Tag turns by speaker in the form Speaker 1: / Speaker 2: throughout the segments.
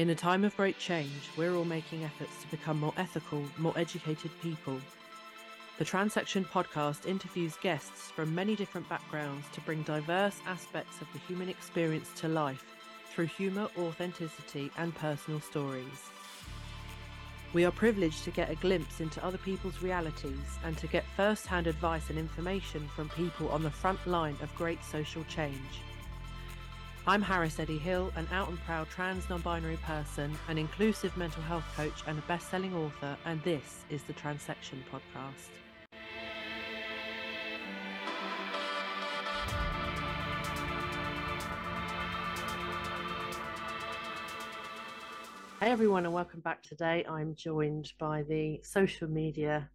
Speaker 1: In a time of great change, we're all making efforts to become more ethical, more educated people. The Transection podcast interviews guests from many different backgrounds to bring diverse aspects of the human experience to life through humour, authenticity, and personal stories. We are privileged to get a glimpse into other people's realities and to get first hand advice and information from people on the front line of great social change. I'm Harris Eddie Hill, an out and proud trans non binary person, an inclusive mental health coach, and a best selling author, and this is the Transection Podcast. Hey everyone, and welcome back today. I'm joined by the social media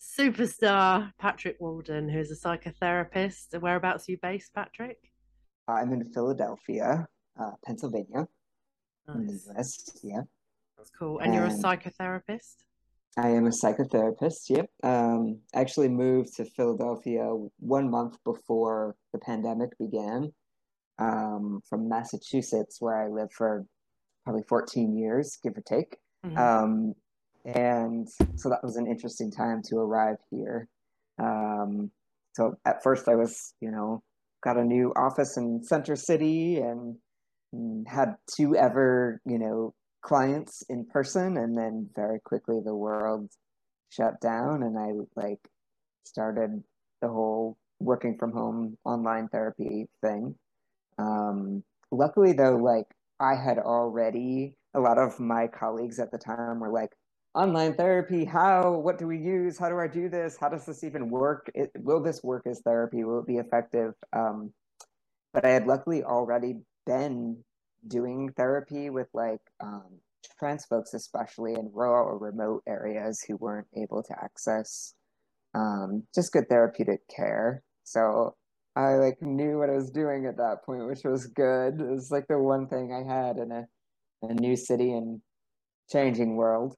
Speaker 1: superstar Patrick Walden, who's a psychotherapist. Whereabouts are you based, Patrick?
Speaker 2: I'm in Philadelphia, uh, Pennsylvania, nice. in the US. Yeah,
Speaker 1: that's cool. And, and, you're a psychotherapist.
Speaker 2: I am a psychotherapist. Yep. Um, actually moved to Philadelphia one month before the pandemic began, um, from Massachusetts, where I lived for probably 14 years, give or take. Mm-hmm. Um, and so that was an interesting time to arrive here. Um, so at first I was, you know, got a new office in Center City and, and had two ever, you know, clients in person. And then very quickly the world shut down and I like started the whole working from home online therapy thing. Um, luckily though, like I had already, a lot of my colleagues at the time were like, online therapy, how, what do we use? How do I do this? How does this even work? It, will this work as therapy? Will it be effective? Um, but I had luckily already been doing therapy with like um, trans folks, especially in rural or remote areas who weren't able to access um, just good therapeutic care. So I like knew what I was doing at that point, which was good. It was like the one thing I had in a, a new city and changing world.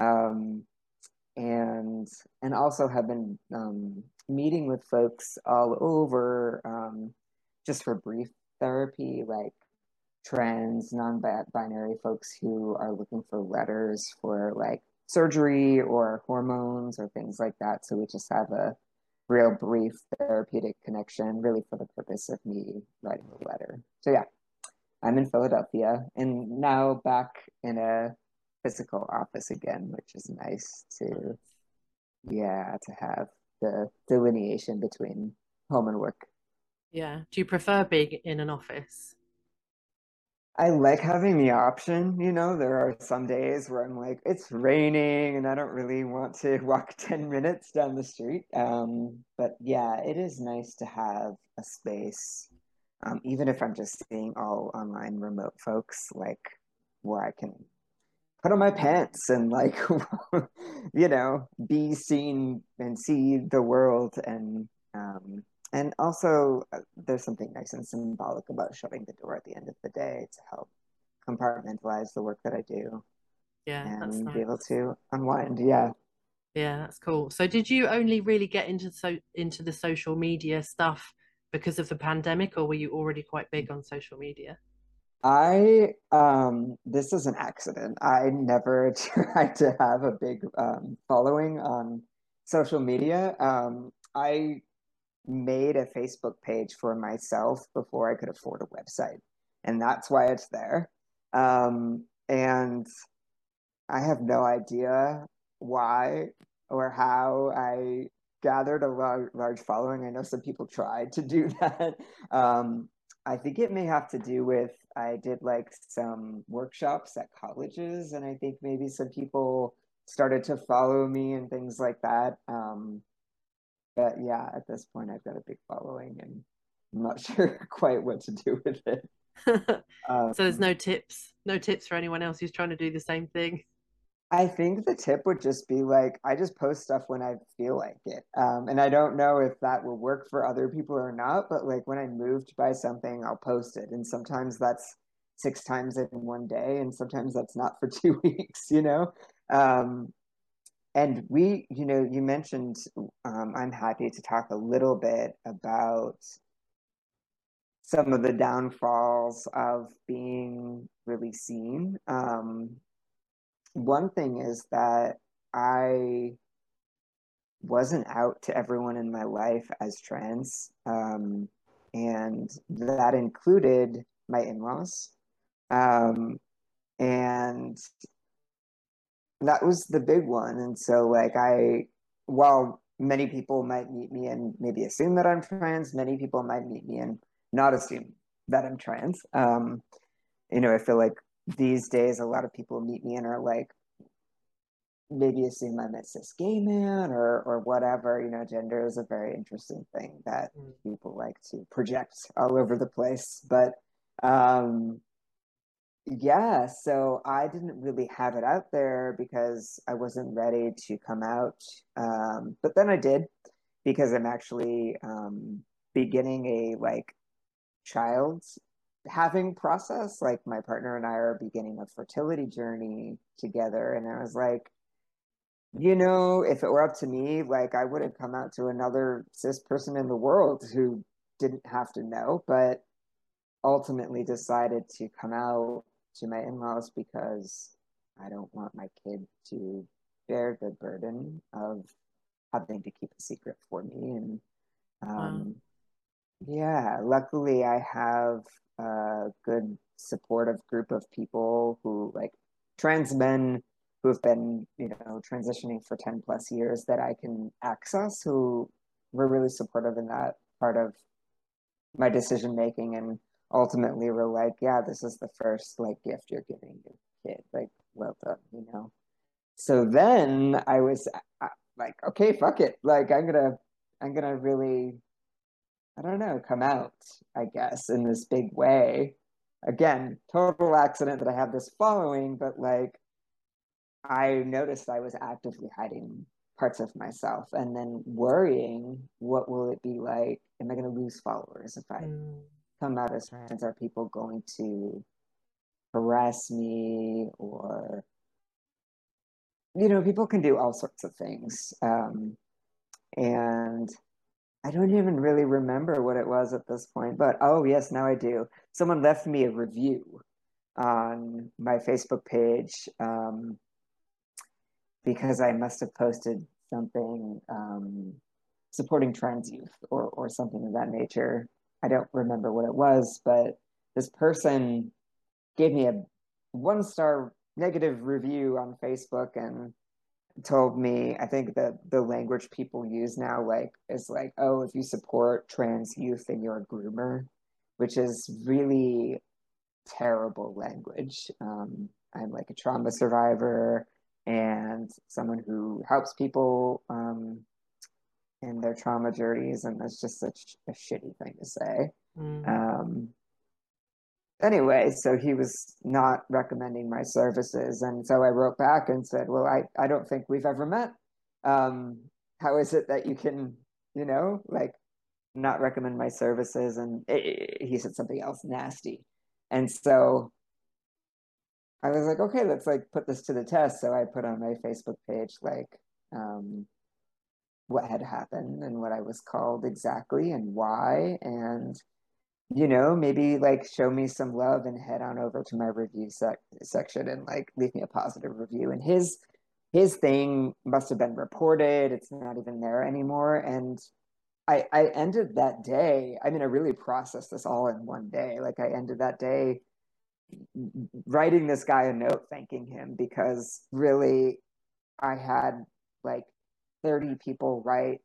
Speaker 2: Um, and and also have been um, meeting with folks all over um, just for brief therapy, like trans, non-binary folks who are looking for letters for like surgery or hormones or things like that. So we just have a real brief therapeutic connection, really for the purpose of me writing the letter. So yeah, I'm in Philadelphia and now back in a physical office again, which is nice to, yeah, to have the delineation between home and work.
Speaker 1: Yeah. Do you prefer being in an office?
Speaker 2: I like having the option. You know, there are some days where I'm like, it's raining and I don't really want to walk 10 minutes down the street. Um, but yeah, it is nice to have a space, um, even if I'm just seeing all online remote folks, like where I can put on my pants and like, you know, be seen and see the world and, um, and also, uh, there's something nice and symbolic about shutting the door at the end of the day to help compartmentalize the work that I do.
Speaker 1: Yeah,
Speaker 2: and nice. be able to unwind. Yeah.
Speaker 1: Yeah, that's cool. So, did you only really get into so into the social media stuff because of the pandemic, or were you already quite big on social media?
Speaker 2: I um this is an accident. I never tried to have a big um, following on social media. Um, I made a Facebook page for myself before I could afford a website. And that's why it's there. Um, and I have no idea why or how I gathered a large, large following. I know some people tried to do that. Um, I think it may have to do with I did like some workshops at colleges, and I think maybe some people started to follow me and things like that. Um, but yeah, at this point, I've got a big following, and I'm not sure quite what to do with it.
Speaker 1: um, so there's no tips, no tips for anyone else who's trying to do the same thing.
Speaker 2: I think the tip would just be like I just post stuff when I feel like it, um, and I don't know if that will work for other people or not. But like when I'm moved by something, I'll post it, and sometimes that's six times in one day, and sometimes that's not for two weeks. You know, um, and we, you know, you mentioned, um, I'm happy to talk a little bit about some of the downfalls of being really seen. One thing is that I wasn't out to everyone in my life as trans. Um, and that included my in laws. Um, and that was the big one. And so, like, I, while many people might meet me and maybe assume that I'm trans, many people might meet me and not assume that I'm trans. Um, you know, I feel like these days a lot of people meet me and are like, maybe assume I'm a cis gay man or or whatever. You know, gender is a very interesting thing that mm. people like to project all over the place. But um yeah, so I didn't really have it out there because I wasn't ready to come out. Um, but then I did because I'm actually um, beginning a like child having process. Like my partner and I are beginning a fertility journey together. And I was like, you know, if it were up to me, like I would have come out to another cis person in the world who didn't have to know, but ultimately decided to come out to my in-laws because I don't want my kid to bear the burden of having to keep a secret for me. And um, wow. yeah, luckily I have a good supportive group of people who like trans men who have been, you know, transitioning for 10 plus years that I can access who were really supportive in that part of my decision making and ultimately were like, yeah, this is the first like gift you're giving your kid. Like, well done, you know? So then I was like, okay, fuck it. Like, I'm gonna, I'm gonna really, I don't know, come out, I guess, in this big way. Again, total accident that I have this following, but like, I noticed I was actively hiding parts of myself and then worrying what will it be like am i going to lose followers if i mm. come out as trans are people going to harass me or you know people can do all sorts of things um, and i don't even really remember what it was at this point but oh yes now i do someone left me a review on my facebook page um, because I must have posted something um, supporting trans youth or, or something of that nature. I don't remember what it was, but this person gave me a one star negative review on Facebook and told me I think that the language people use now like is like, oh, if you support trans youth, then you're a groomer, which is really terrible language. Um, I'm like a trauma survivor and someone who helps people um, in their trauma journeys, and that's just such a shitty thing to say. Mm. Um, anyway, so he was not recommending my services, and so I wrote back and said, "Well, I I don't think we've ever met. Um, how is it that you can, you know, like." not recommend my services and it, it, he said something else nasty and so I was like, okay, let's like put this to the test. So I put on my Facebook page like um, what had happened and what I was called exactly and why, and you know, maybe like show me some love and head on over to my review sec- section and like leave me a positive review. And his his thing must have been reported. It's not even there anymore. And I I ended that day. I mean, I really processed this all in one day. Like I ended that day writing this guy a note thanking him because really I had like 30 people write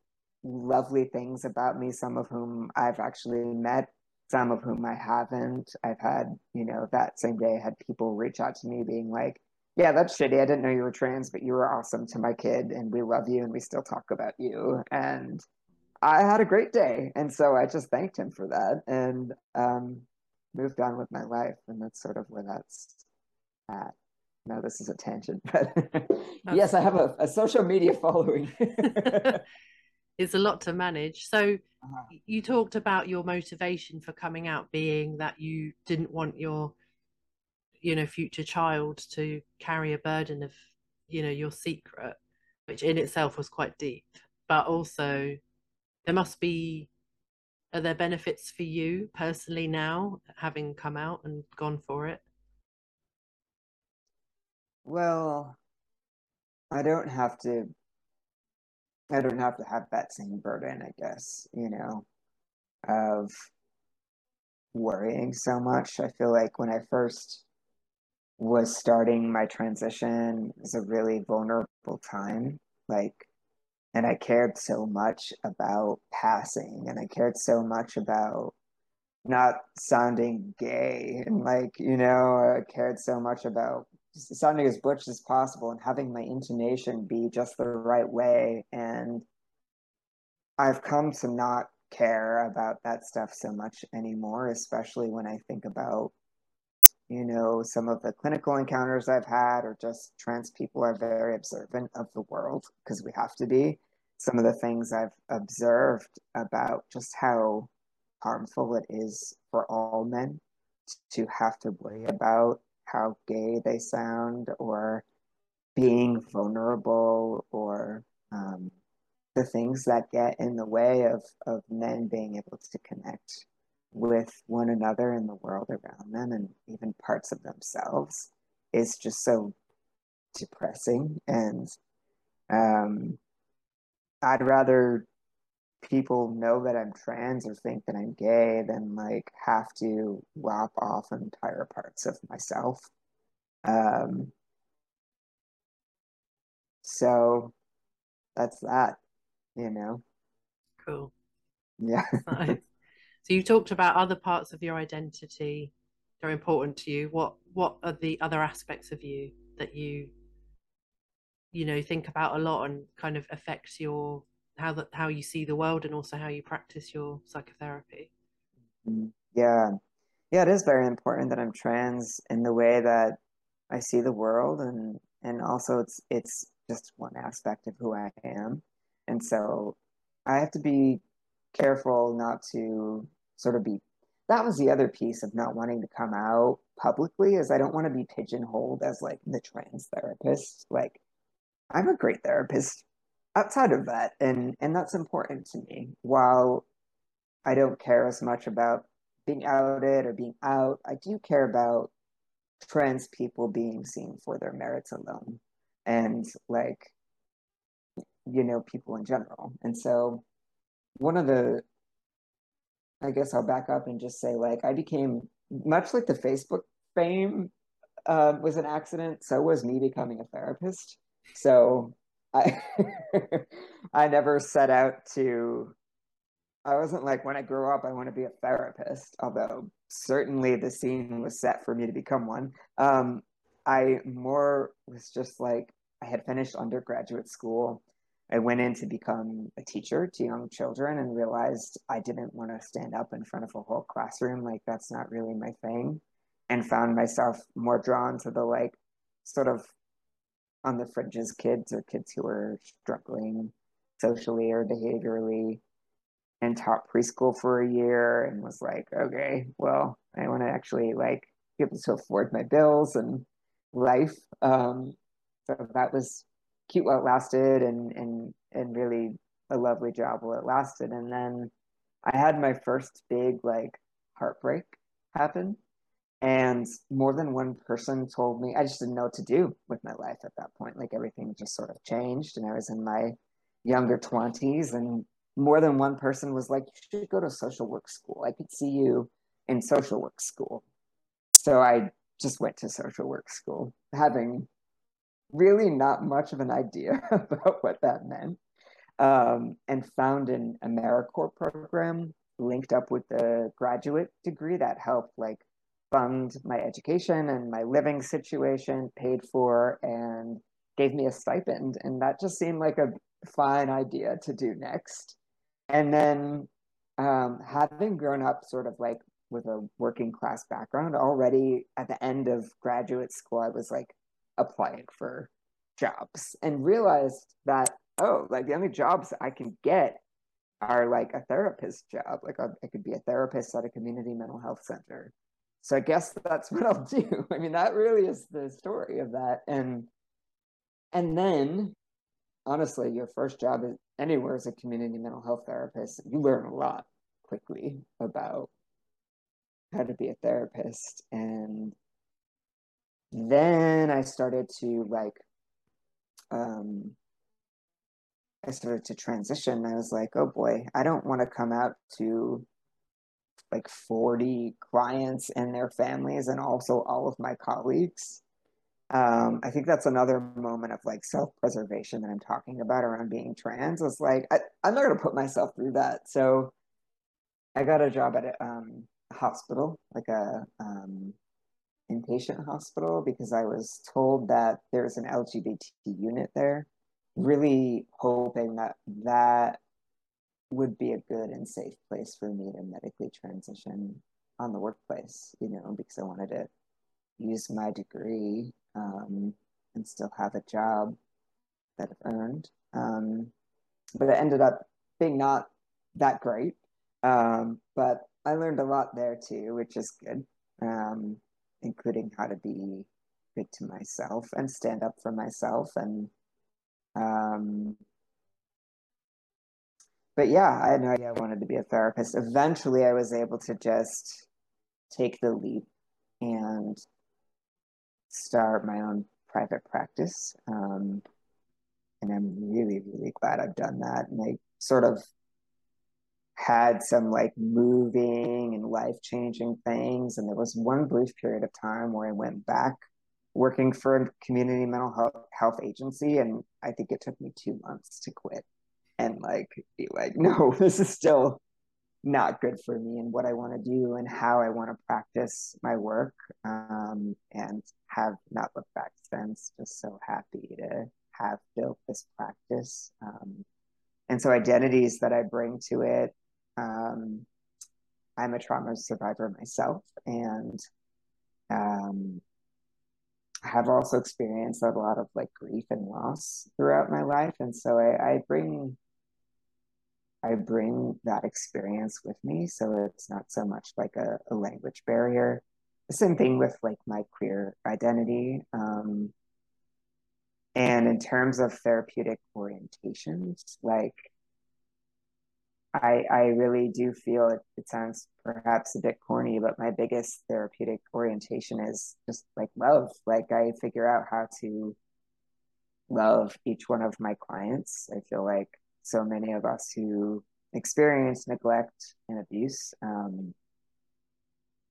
Speaker 2: lovely things about me, some of whom I've actually met, some of whom I haven't. I've had, you know, that same day I had people reach out to me being like, yeah, that's shitty. I didn't know you were trans, but you were awesome to my kid and we love you and we still talk about you. And I had a great day. And so I just thanked him for that. And um, moved on with my life, and that's sort of where that's at. No, this is a tangent, but yes, I have a, a, social media following.
Speaker 1: it's a lot to manage. So uh-huh. you talked about your motivation for coming out being that you didn't want your, you know, future child to carry a burden of, you know, your secret, which in itself was quite deep. But also, there must be are there benefits for you personally now having come out and gone for it
Speaker 2: well i don't have to i don't have to have that same burden i guess you know of worrying so much. I feel like when i first was starting my transition it was a really vulnerable time like and I cared so much about passing and I cared so much about not sounding gay and like you know I cared so much about sounding as butch as possible and having my intonation be just the right way. And I've come to not care about that stuff so much anymore especially when I think about you know some of the clinical encounters i've had or just trans people are very observant of the world because we have to be. Some of the things i've observed about just how harmful it is for all men to have to worry about how gay they sound or being vulnerable or um, the things that get in the way of, of men being able to connect with one another and the world around them and even parts of themselves is just so depressing. And um, i'd rather people know that i'm trans or think that i'm gay then like have to lop off entire parts of myself. Um, so that's that you know?
Speaker 1: Cool.
Speaker 2: Yeah.
Speaker 1: So you talked about other parts of your identity that are important to you. What what are the other aspects of you that you you know think about a lot and kind of affects your how that how you see the world and also how you practice your psychotherapy? Mm-hmm.
Speaker 2: Yeah. Yeah, it is very important that I'm trans in the way that I see the world and and also it's it's just one aspect of who I am. And so I have to be careful not to sort of be that was the other piece of not wanting to come out publicly is I don't want to be pigeonholed as like the trans therapist. Like I'm a great therapist outside of that and and that's important to me. While I don't care as much about being outed or being out, I do care about trans people being seen for their merits alone and like you know people in general. And so one of the I guess I'll back up and just say like I became much like the Facebook fame uh, was an accident. So was me becoming a therapist. So I I never set out to. I wasn't like when I grow up I want to be a therapist. Although certainly the scene was set for me to become one. Um, I more was just like I had finished undergraduate school I went in to become a teacher to young children and realized I didn't want to stand up in front of a whole classroom. Like, that's not really my thing. And found myself more drawn to the like sort of on the fringes kids or kids who were struggling socially or behaviorally and taught preschool for a year and was like, okay, well, I want to actually like be able to afford my bills and life. Um, so that was cute while it lasted and and and really a lovely job while it lasted and then i had my first big like heartbreak happen and more than one person told me i just didn't know what to do with my life at that point. Like everything just sort of changed and i was in my younger 20s and more than one person was like you should go to social work school. I could see you in social work school. So i just went to social work school having really not much of an idea about what that meant. Um, and found an AmeriCorps program linked up with the graduate degree that helped like fund my education and my living situation paid for and gave me a stipend. And that just seemed like a fine idea to do next. And then um, having grown up sort of like with a working class background already at the end of graduate school, I was like, applying for jobs and realized that oh like the only jobs i can get are like a therapist job like I, could be a therapist at a community mental health center so i guess that's what i'll do i mean that really is the story of that and and then honestly your first job is anywhere as a community mental health therapist you learn a lot quickly about how to be a therapist. And then I started to like, um, I started to transition. I was like, oh boy, I don't want to come out to like 40 clients and their families and also all of my colleagues. Um, I think that's another moment of like self preservation that I'm talking about around being trans. It's like, I, I'm not going to put myself through that. So I got a job at a, um, hospital, like a um, inpatient hospital, because I was told that there's an LGBT unit there. Really hoping that that would be a good and safe place for me to medically transition on the workplace, you know, because I wanted to use my degree um, and still have a job that I've earned. Um, but it ended up being not that great. Um, but I learned a lot there too, which is good, um, including how to be good to myself and stand up for myself and um, but yeah, I had no idea I wanted to be a therapist. Eventually, I was able to just take the leap and start my own private practice. Um, and I'm really, really glad I've done that. And I sort of had some like moving and life changing things. And there was one brief period of time where I went back working for a community mental health, health agency. And I think it took me two months to quit and like be like, no, this is still not good for me and what I want to do and how I want to practice my work. Um, and have not looked back since. Just so happy to have built this practice. Um, and so identities that I bring to it. Um, I'm a trauma survivor myself, and um, have also experienced a lot of like grief and loss throughout my life, and so I, I bring I bring that experience with me. So it's not so much like a, a language barrier. The same thing with like my queer identity. Um, and in terms of therapeutic orientations, like I I really do feel it, it sounds perhaps a bit corny, but my biggest therapeutic orientation is just like love. Like I figure out how to love each one of my clients. I feel like so many of us who experience neglect and abuse um,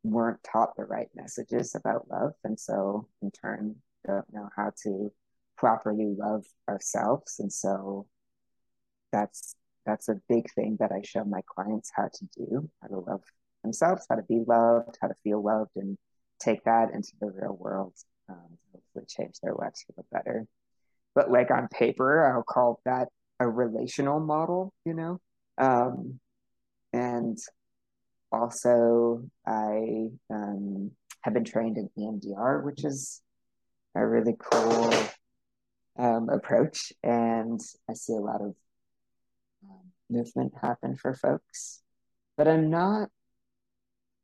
Speaker 2: weren't taught the right messages about love. And so in turn don't know how to properly love ourselves. And so that's that's a big thing that i show my clients how to do how to love themselves how to be loved how to feel loved and take that into the real world um, hopefully change their lives for the better. But like on paper i'll call that a relational model, you know. Um, and also, I um, have been trained in EMDR, which is a really cool um, approach, and I see a lot of um, movement happen for folks. But I'm not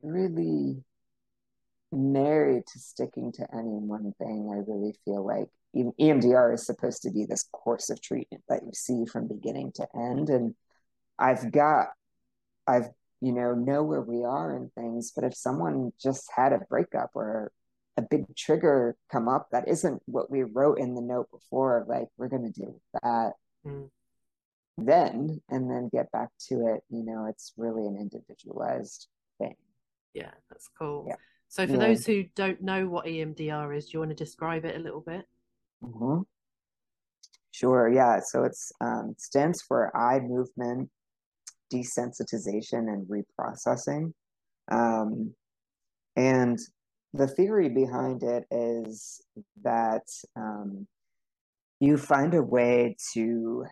Speaker 2: really married to sticking to any one thing. I really feel like EMDR is supposed to be this course of treatment that you see from beginning to end. And I've got, I've, you know, know where we are and things, but if someone just had a breakup or a big trigger come up that isn't what we wrote in the note before, like we're going to deal with that mm. then and then get back to it. You know, it's really an individualized thing.
Speaker 1: Yeah, that's cool. Yeah. So, for yeah. those who don't know what EMDR is, do you want to describe it a little bit?
Speaker 2: Mm-hmm. Sure. Yeah. So it's um, stands for eye movement desensitization and reprocessing. Um, and the theory behind it is that um, you find a way to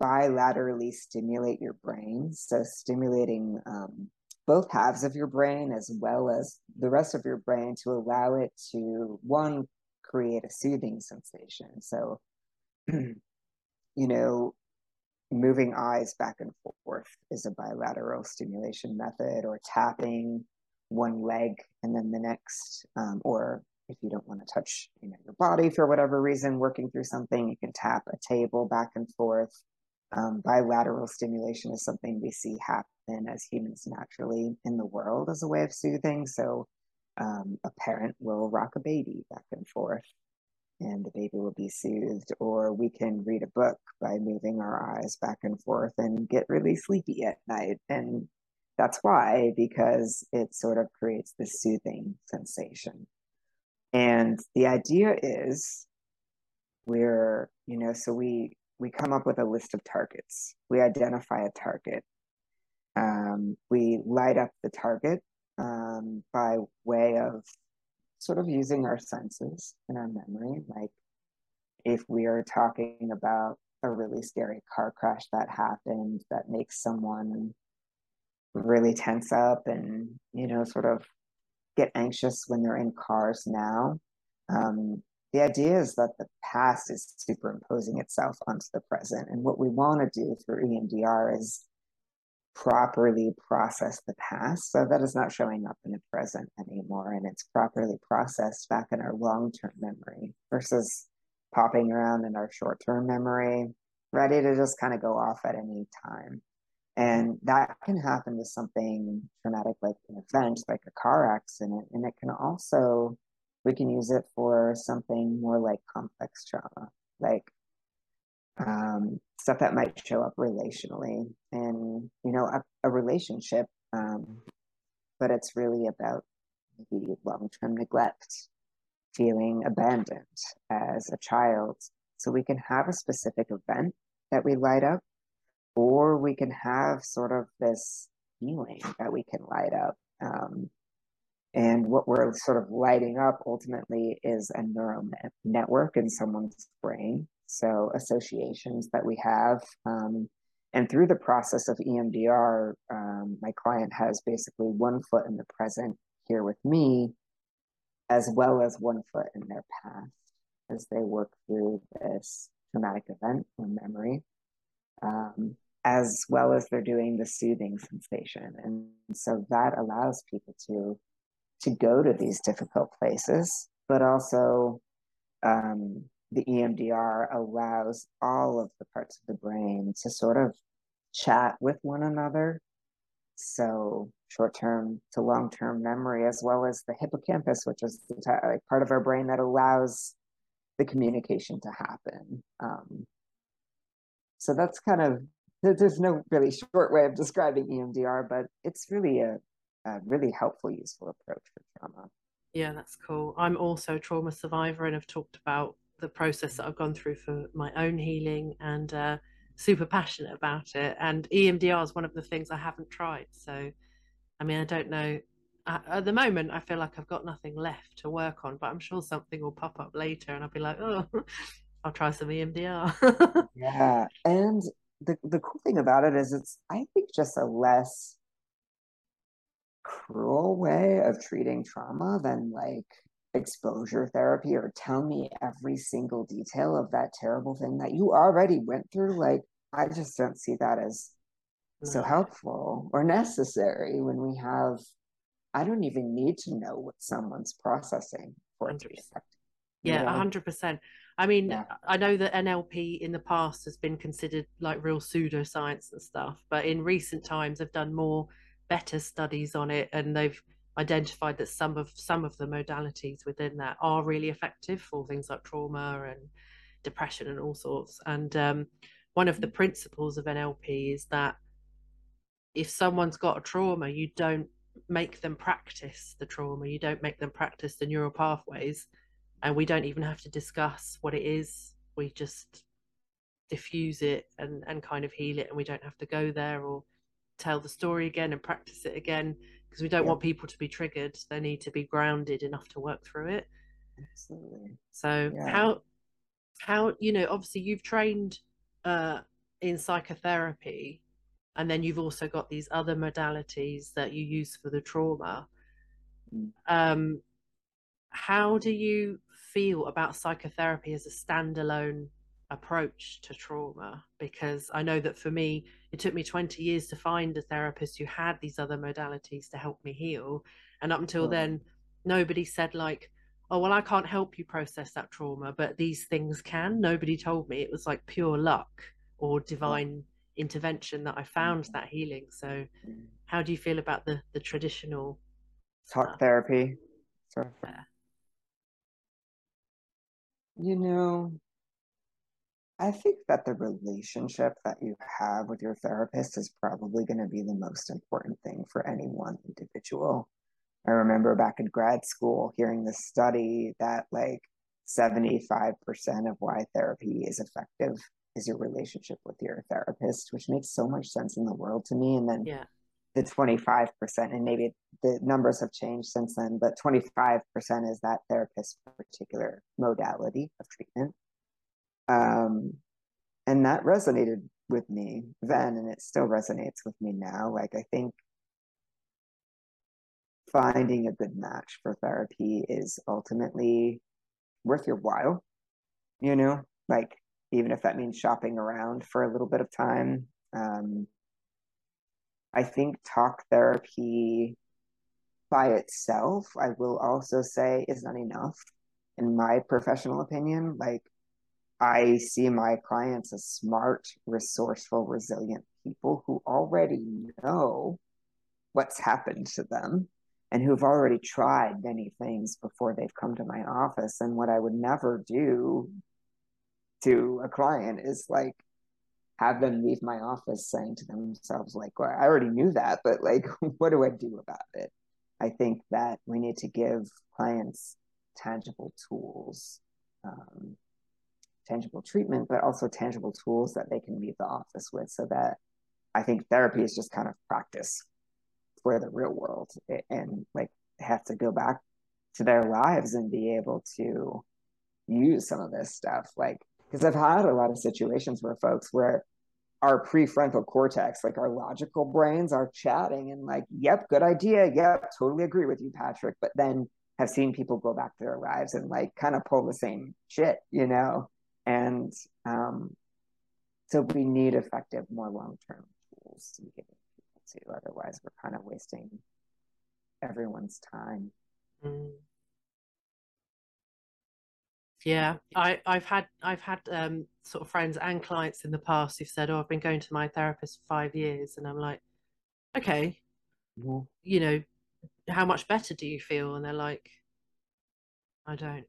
Speaker 2: bilaterally stimulate your brain. So, stimulating um, both halves of your brain as well as the rest of your brain to allow it to, one, create a soothing sensation. So, you know, moving eyes back and forth is a bilateral stimulation method, or tapping one leg and then the next, um, or if you don't want to touch you know, your body for whatever reason, working through something, you can tap a table back and forth. Um, bilateral stimulation is something we see happen happen as humans naturally in the world as a way of soothing. So um, a parent will rock a baby back and forth and the baby will be soothed, or we can read a book by moving our eyes back and forth and get really sleepy at night. And that's why, because it sort of creates this soothing sensation. And the idea is we're, you know, so we we come up with a list of targets. We identify a target. Um, we light up the target um, by way of sort of using our senses and our memory. Like if we are talking about a really scary car crash that happened that makes someone really tense up and, you know, sort of get anxious when they're in cars now. Um, the idea is that the past is superimposing itself onto the present. And what we want to do through EMDR is properly process the past. So that is not showing up in the present anymore and it's properly processed back in our long-term memory versus popping around in our short-term memory ready to just kind of go off at any time. And that can happen with something traumatic like an event like a car accident and it can also we can use it for something more like complex trauma like um, stuff that might show up relationally and you know a, a relationship um, but it's really about maybe long-term neglect feeling abandoned as a child. So we can have a specific event that we light up or we can have sort of this feeling that we can light up um, and what we're sort of lighting up ultimately is a neural network in someone's brain so associations that we have. Um, and through the process of EMDR, um, my client has basically one foot in the present here with me, as well as one foot in their past as they work through this traumatic event or memory, um, as well as they're doing the soothing sensation. And so that allows people to to go to these difficult places, but also um, the EMDR allows all of the parts of the brain to sort of chat with one another. So short term to long term memory, as well as the hippocampus, which is the t- part of our brain that allows the communication to happen. Um, so that's kind of there's no really short way of describing EMDR, but it's really a, a really helpful, useful approach for trauma.
Speaker 1: Yeah, that's cool. I'm also a trauma survivor and have talked about the process that I've gone through for my own healing and uh, super passionate about it. And EMDR is one of the things I haven't tried. So, I mean, I don't know. At the moment, I feel like I've got nothing left to work on, but I'm sure something will pop up later and I'll be like, oh, I'll try some EMDR.
Speaker 2: yeah. And the, the cool thing about it is it's, I think, just a less cruel way of treating trauma than like exposure therapy or tell me every single detail of that terrible thing that you already went through like i just don't see that as so helpful or necessary when we have i don't even need to know what someone's processing for it to be effective
Speaker 1: yeah, a hundred percent. I mean, yeah. I know that NLP in the past has been considered like real pseudoscience and stuff, but in recent times, they've done more better studies on it, and they've identified that some of some of the modalities within that are really effective for things like trauma and depression and all sorts. And um, one of the principles of NLP is that if someone's got a trauma, you don't make them practice the trauma. You don't make them practice the neural pathways, and we don't even have to discuss what it is. We just diffuse it and and kind of heal it, and we don't have to go there or tell the story again and practice it again because we don't yeah. want people to be triggered. They need to be grounded enough to work through it.
Speaker 2: Absolutely.
Speaker 1: So yeah. how how you know obviously you've trained uh, in psychotherapy, and then you've also got these other modalities that you use for the trauma. Mm. Um, how do you feel about psychotherapy as a standalone approach to trauma because I know that for me, it took me 20 years to find a therapist who had these other modalities to help me heal. And up until then, nobody said, like, oh, well, I can't help you process that trauma, but these things can. Nobody told me. It was like pure luck or divine intervention that I found that healing. So,
Speaker 2: Mm.
Speaker 1: how do you feel about the the traditional?
Speaker 2: Talk
Speaker 1: stuff?
Speaker 2: therapy.
Speaker 1: Yeah.
Speaker 2: You know, I think that the relationship that you have with your therapist is probably going to be the most important thing for any one individual. I remember back in grad school hearing this study that like 75% of why therapy is effective is your relationship with your therapist, which makes so much sense in the world to me. And then
Speaker 1: Yeah.
Speaker 2: the 25%, and maybe the numbers have changed since then, but 25% is that therapist's particular modality of treatment. Um, and that resonated with me then, and it still resonates with me now. Like, I think finding a good match for therapy is ultimately worth your while, you know, like, even if that means shopping around for a little bit of time. Um, I think talk therapy by itself, I will also say, is not enough, in my professional opinion. Like, I see my clients as smart, resourceful, resilient people who already know what's happened to them and who've already tried many things before they've come to my office. And what I would never do to a client is like have them leave my office saying to themselves, like, well, I already knew that, but like, what do I do about it? I think that we need to give clients tangible tools, um, tangible treatment, but also tangible tools that they can leave the office with so that I think therapy is just kind of practice for the real world and like have to go back to their lives and be able to use some of this stuff. Like, because I've had a lot of situations where folks where our prefrontal cortex, like our logical brains, are chatting and like, yep, good idea. Yep, totally agree with you, Patrick. But then have seen people go back to their lives and like kind of pull the same shit, you know? And um, so we need effective, more long term tools to be giving people to. Otherwise, we're kind of wasting everyone's time.
Speaker 1: Mm. Yeah, I, I've had I've had um, sort of friends and clients in the past who've said, "Oh, I've been going to my therapist for five years," and I'm like, "Okay,
Speaker 2: mm-hmm.
Speaker 1: you know, how much better do you feel?" And they're like, "I don't."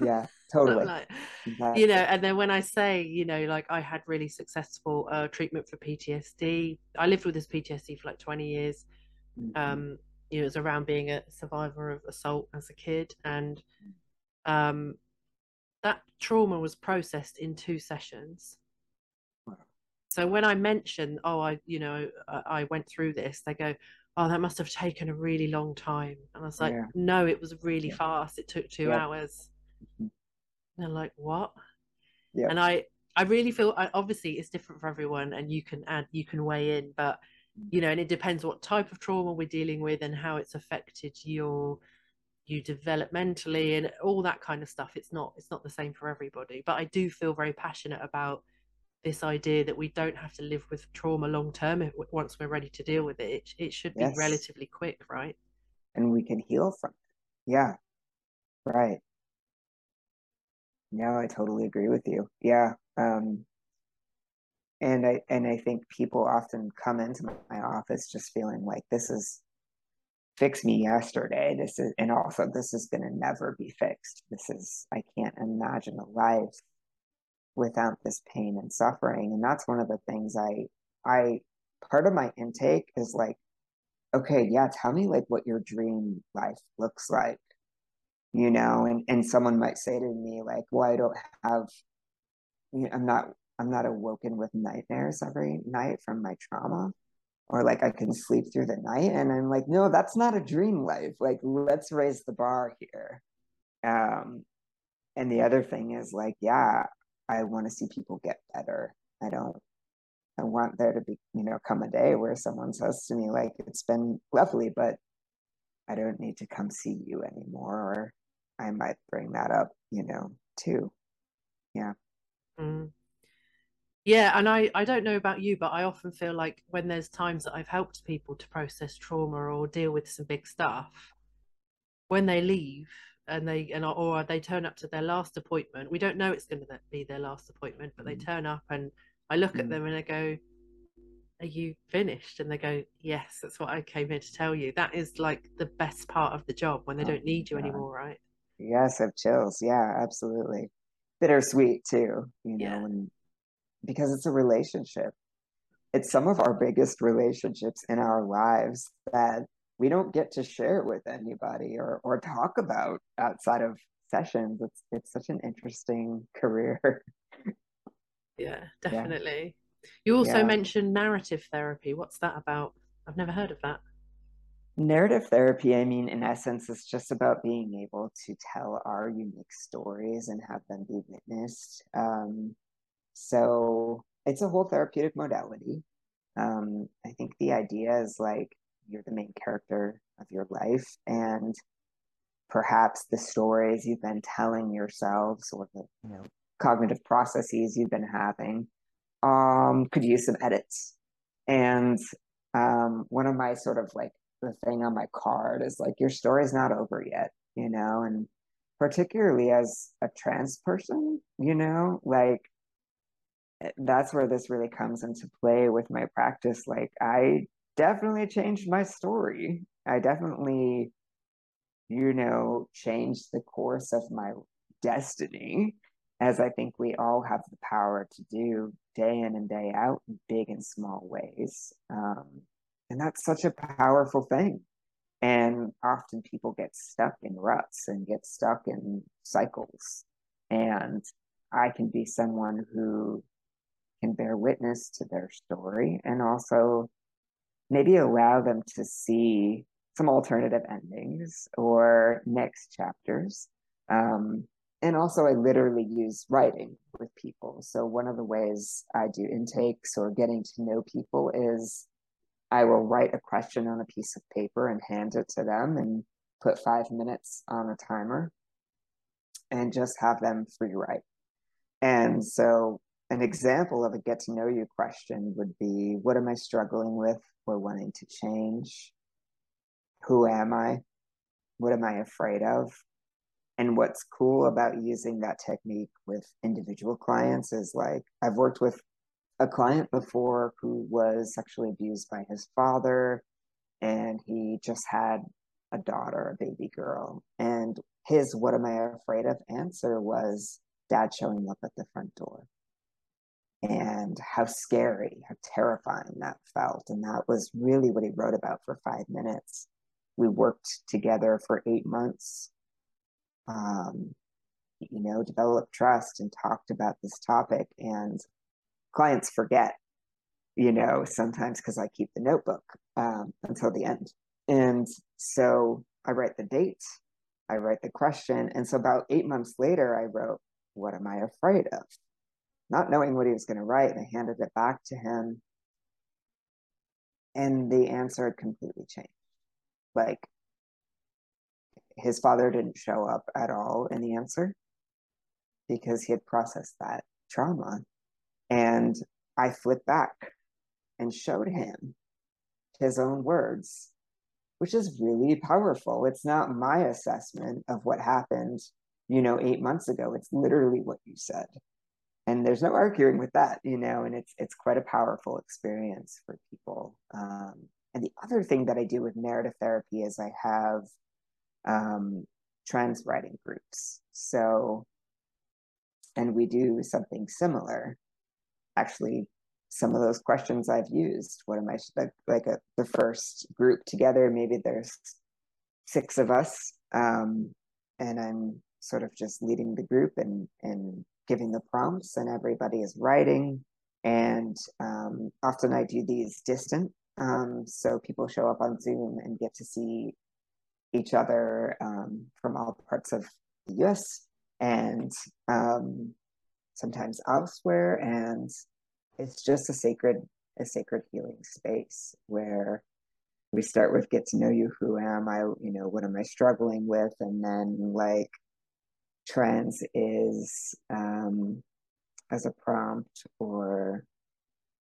Speaker 2: Yeah, totally.
Speaker 1: like, exactly. You know, and then when I say, you know, like I had really successful uh, treatment for PTSD. I lived with this PTSD for like 20 years. Mm-hmm. Um, you know, it was around being a survivor of assault as a kid, and um, that trauma was processed in two sessions. So when I mention, oh, I, you know, I, I, went through this, they go, oh, that must have taken a really long time. And I was like, yeah. no, it was really yeah. fast. It took two yeah. hours. And they're like, what? Yeah. And I, I really feel, I, obviously, it's different for everyone, and you can add, you can weigh in, but you know, and it depends what type of trauma we're dealing with and how it's affected your you developmentally and all that kind of stuff it's not it's not the same for everybody but i do feel very passionate about this idea that we don't have to live with trauma long term once we're ready to deal with it it, it should be yes. relatively quick right
Speaker 2: and we can heal from it yeah right no i totally agree with you yeah um and i and i think people often come into my office just feeling like this is fix me yesterday. This is, and also this is going to never be fixed. This is, I can't imagine a life without this pain and suffering. And that's one of the things I, I, part of my intake is like, okay, yeah, tell me like what your dream life looks like, you know, and, and someone might say to me like, well, I don't have, you know, I'm not, I'm not awoken with nightmares every night from my trauma or like I can sleep through the night. And I'm like, no, that's not a dream life. Like, let's raise the bar here. Um, and the other thing is like, yeah, I want to see people get better. I don't, I want there to be, you know, come a day where someone says to me, like, it's been lovely, but I don't need to come see you anymore. Or I might bring that up, you know, too. Yeah.
Speaker 1: Mm. Yeah, and I I don't know about you, but I often feel like when there's times that I've helped people to process trauma or deal with some big stuff, when they leave and they and or they turn up to their last appointment, we don't know it's going to be their last appointment, but they mm. turn up and I look at mm. them and I go, are you finished? And they go, yes, that's what I came here to tell you. That is like the best part of the job when they oh don't need you God. anymore, right?
Speaker 2: Yes, I have chills. Yeah, absolutely. Bittersweet too, you know, yeah. and because it's a relationship. It's some of our biggest relationships in our lives that we don't get to share with anybody or or talk about outside of sessions. It's it's such an interesting career.
Speaker 1: yeah, definitely. Yeah. You also yeah. mentioned narrative therapy. What's that about? I've never heard of that.
Speaker 2: Narrative therapy, I mean, in essence, is just about being able to tell our unique stories and have them be witnessed. Um, so it's a whole therapeutic modality. Um, I think the idea is like you're the main character of your life, and perhaps the stories you've been telling yourselves or the you know cognitive processes you've been having um, could use some edits. And um, one of my sort of like the thing on my card is like your story's not over yet, you know, and particularly as a trans person, you know, like eh, that's where this really comes into play with my practice. Like I definitely changed my story. I definitely, you know, changed the course of my destiny as I think we all have the power to do day in and day out in big and small ways. Um, and that's such a powerful thing. And often people get stuck in ruts and get stuck in cycles. And I can be someone who can bear witness to their story and also maybe allow them to see some alternative endings or next chapters. Um, and also I literally use writing with people. So one of the ways I do intakes or getting to know people is I will write a question on a piece of paper and hand it to them and put five minutes on a timer and just have them free write. And so an example of a get to know you question would be what am I struggling with or wanting to change? Who am I? What am I afraid of? And what's cool about using that technique with individual clients is like I've worked with a client before who was sexually abused by his father, and he just had a daughter, a baby girl. And his what am I afraid of answer was dad showing up at the front door. And how scary, how terrifying that felt. And that was really what he wrote about for five minutes. We worked together for eight months um, you know, developed trust and talked about this topic. And clients forget, you know, sometimes because I keep the notebook um, until the end. And so I write the date, I write the question. And so about eight months later, I wrote, What am I afraid of? Not knowing what he was going to write, I handed it back to him. And the answer had completely changed. Like his father didn't show up at all in the answer because he had processed that trauma. And I flipped back and showed him his own words, which is really powerful. It's not my assessment of what happened, you know, eight months ago. It's literally what you said. And there's no arguing with that, you know, and it's it's quite a powerful experience for people. Um, and the other thing that I do with narrative therapy is I have um, trans writing groups. So, and we do something similar. Actually, some of those questions I've used. What am I like? Like a, the first group together, maybe there's six of us, um, and I'm sort of just leading the group and and giving the prompts, and everybody is writing. And um, often I do these distant, um, so people show up on Zoom and get to see each other um, from all parts of the US and um, sometimes elsewhere. And it's just a sacred, a sacred healing space where we start with get to know you, who am I, you know, what am I struggling with? And then like trans is um, as a prompt or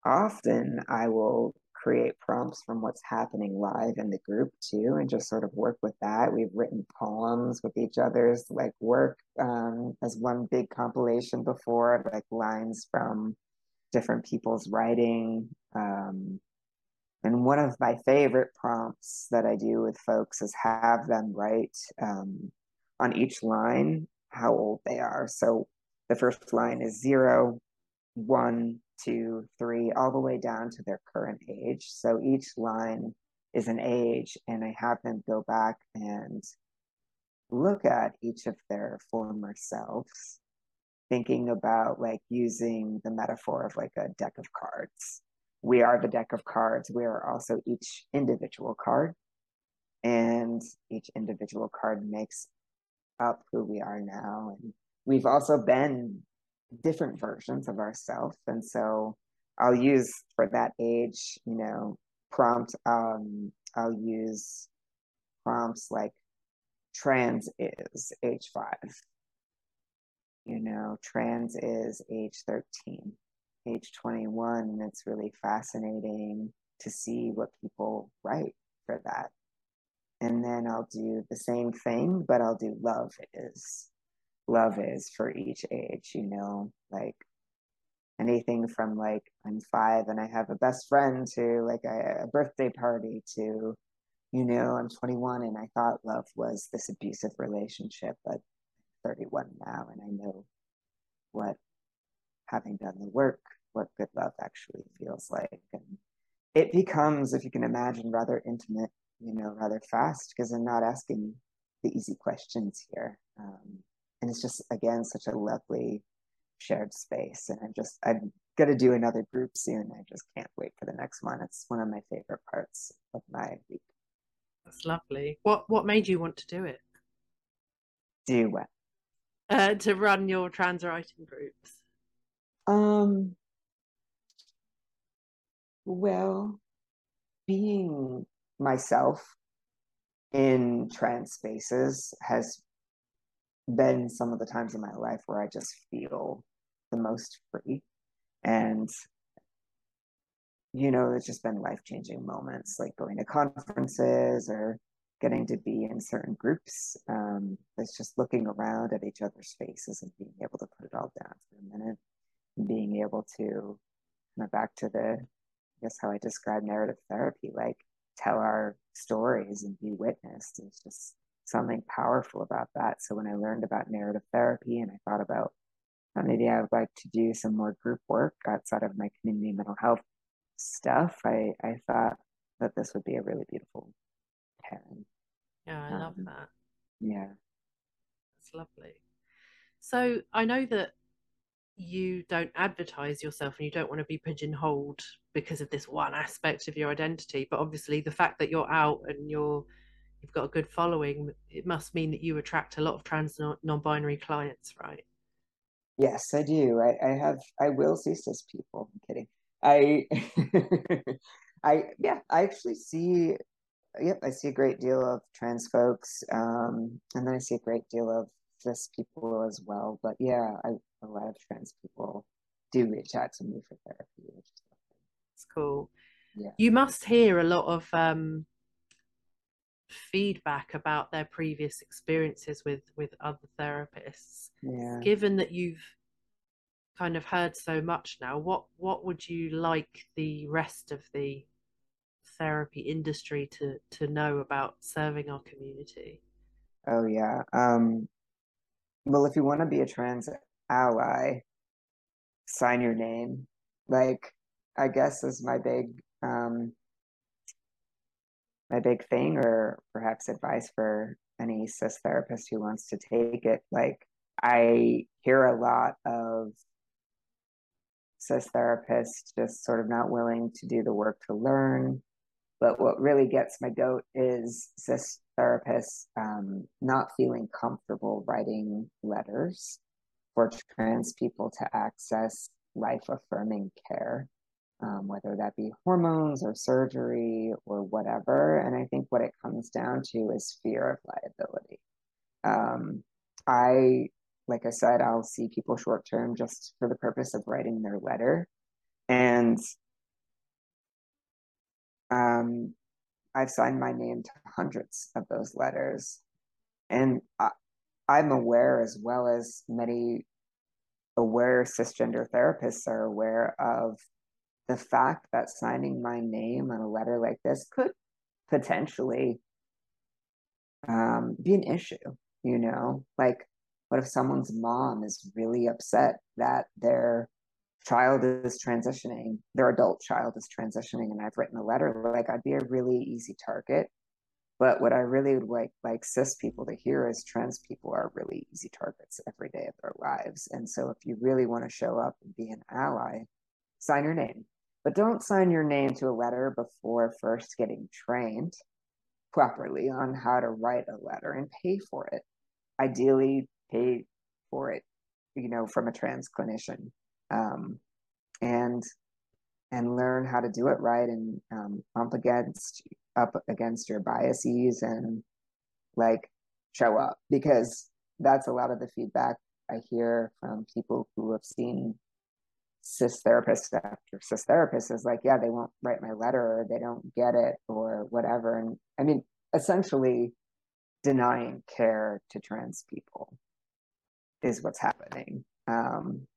Speaker 2: often I will create prompts from what's happening live in the group too and just sort of work with that we've written poems with each other's like work um, as one big compilation before like lines from different people's writing um, And one of my favorite prompts that I do with folks is have them write um, on each line how old they are. So the first line is zero, one, two, three, all the way down to their current age. So each line is an age, and I have them go back and look at each of their former selves, thinking about like using the metaphor of like a deck of cards. We are the deck of cards. We are also each individual card. And each individual card makes up who we are now. And we've also been different versions of ourselves. And so I'll use for that age, you know, prompt, um, I'll use prompts like trans is age five. You know, trans is age 13, age 21. And it's really fascinating to see what people write for that. And then I'll do the same thing, but I'll do love is. Love is for each age, you know, like anything from like I'm five and I have a best friend to like a, a birthday party to you know, I'm 21 and I thought love was this abusive relationship, but 31 now and I know what having done the work, what good love actually feels like. And it becomes, if you can imagine, rather intimate, you know, rather fast because I'm not asking the easy questions here. Um, and it's just, again, such a lovely shared space. And I'm just, I'm going to do another group soon. I just can't wait for the next one. It's one of my favorite parts of my week.
Speaker 1: That's lovely. What what made you want to do it?
Speaker 2: Do what?
Speaker 1: Uh, to run your trans writing groups.
Speaker 2: Um. Well, being myself in trans spaces has been some of the times in my life where I just feel the most free. And you know, it's just been life changing moments like going to conferences or getting to be in certain groups. Um, it's just looking around at each other's faces and being able to put it all down for a minute and being able to kind of back to the, I guess, how I describe narrative therapy, like tell our stories and be witnessed. It's just something powerful about that. So when I learned about narrative therapy and I thought about maybe I would like to do some more group work outside of my community mental health stuff, I, I thought that this would be a really beautiful pairing.
Speaker 1: Yeah, I um, love that.
Speaker 2: Yeah.
Speaker 1: That's lovely. So I know that you don't advertise yourself and you don't want to be pigeonholed because of this one aspect of your identity but obviously the fact that you're out and you're you've got a good following it must mean that you attract a lot of trans non-binary clients right
Speaker 2: yes i do i, I have i will see cis people i'm kidding I, I yeah, I actually see, yep, I see a great deal of trans folks, um, and then I see a great deal of cis people as well. But yeah, I, a lot of trans people do reach out to me for therapy,
Speaker 1: It's cool.
Speaker 2: Yeah.
Speaker 1: You must hear a lot of um, feedback about their previous experiences with with other therapists.
Speaker 2: Yeah.
Speaker 1: Given that you've kind of heard so much now, what what would you like the rest of the therapy industry to to know about serving our community?
Speaker 2: Oh yeah. Um, well, if you want to be a trans ally, sign your name. Like, I guess is my big um, my big thing, or perhaps advice for any cis therapist who wants to take it. Like, I hear a lot of cis therapists just sort of not willing to do the work to learn. But what really gets my goat is cis therapists um, not feeling comfortable writing letters for trans people to access life affirming care, um, whether that be hormones or surgery or whatever. And I think what it comes down to is fear of liability. Um, I like I said, I'll see people short term just for the purpose of writing their letter. And um, I've signed my name to hundreds of those letters. And I, I'm aware, as well as many aware cisgender therapists are aware of the fact that signing my name on a letter like this could potentially um, be an issue, you know? Like, what if someone's mom is really upset that their child is transitioning, their adult child is transitioning, and I've written a letter? Like, I'd be a really easy target. But what I really would like like cis people to hear is trans people are really easy targets every day of their lives. And so if you really want to show up and be an ally, sign your name. But don't sign your name to a letter before first getting trained properly on how to write a letter and pay for it. Ideally, pay for it, you know, from a trans clinician, um, and and learn how to do it right and um, bump against up against your biases and like show up because that's a lot of the feedback I hear from people who have seen cis therapist after cis therapists is like, yeah, they won't write my letter or they don't get it or whatever. And I mean, essentially denying care to trans people is what's happening. Um,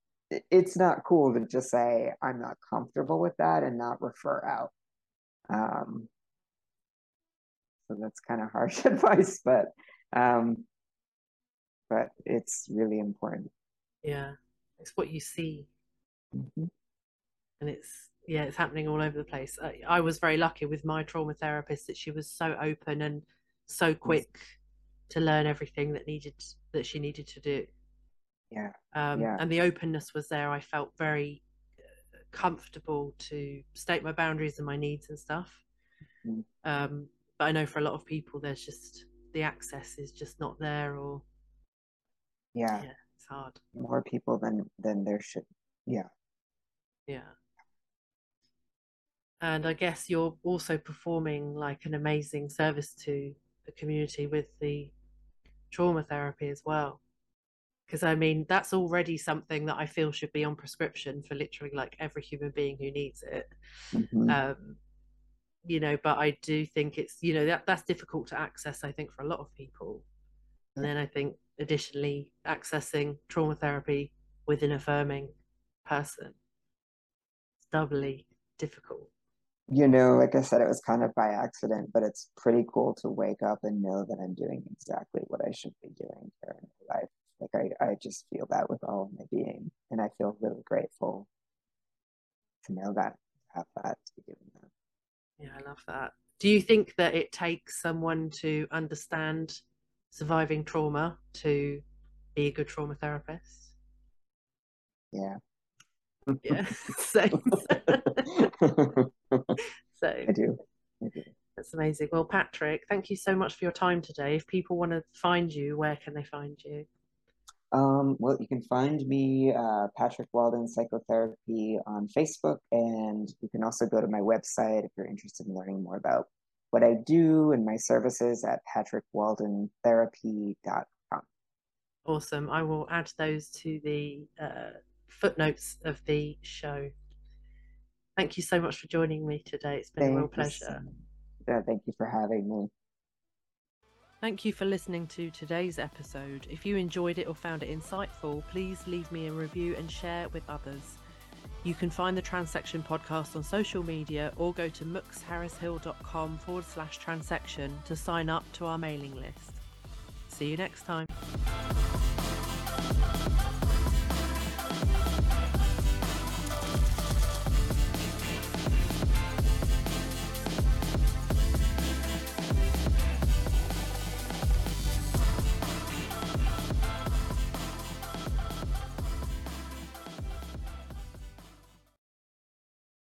Speaker 2: it's not cool to just say, I'm not comfortable with that and not refer out. Um, so that's kind of harsh advice, but um, but it's really important.
Speaker 1: Yeah, it's what you see,
Speaker 2: mm-hmm.
Speaker 1: and it's yeah, it's happening all over the place. I, I, was very lucky with my trauma therapist that she was so open and so quick to learn everything that needed that she needed to do.
Speaker 2: Yeah.
Speaker 1: Um,
Speaker 2: yeah.
Speaker 1: And the openness was there. I felt very uh, comfortable to state my boundaries and my needs and stuff.
Speaker 2: Mm-hmm.
Speaker 1: Um, but I know for a lot of people, there's just the access is just not there, or
Speaker 2: yeah,
Speaker 1: yeah it's hard.
Speaker 2: More people than than there should. Yeah,
Speaker 1: yeah. And I guess you're also performing like an amazing service to the community with the trauma therapy as well. Because I mean, that's already something that I feel should be on prescription for literally like every human being who needs it.
Speaker 2: Mm-hmm.
Speaker 1: Um, you know but i do think it's you know that that's difficult to access i think for a lot of people and then i think additionally accessing trauma therapy with an affirming person doubly difficult
Speaker 2: you know like i said it was kind of by accident but it's pretty cool to wake up and know that i'm doing exactly what i should be doing here in my life like i, I just feel that with all of my being and i feel really grateful to know that have that to be doing that
Speaker 1: yeah, I love that. Do you think that it takes someone to understand surviving trauma to be a good trauma therapist?
Speaker 2: Yeah.
Speaker 1: Yeah. so, so
Speaker 2: I do. I do.
Speaker 1: That's amazing. Well, Patrick, thank you so much for your time today. If people want to find you, where can they find you?
Speaker 2: Um, well, you can find me, uh, Patrick Walden Psychotherapy, on Facebook, and you can also go to my website if you're interested in learning more about what I do and my services at patrickwaldentherapy.com.
Speaker 1: Awesome. I will add those to the uh, footnotes of the show. Thank you so much for joining me today. It's been thank a real pleasure.
Speaker 2: So, thank you for having me.
Speaker 1: Thank you for listening to today's episode. If you enjoyed it or found it insightful, please leave me a review and share it with others. You can find the Transection podcast on social media or go to mooksharrishill.com forward slash transection to sign up to our mailing list. See you next time.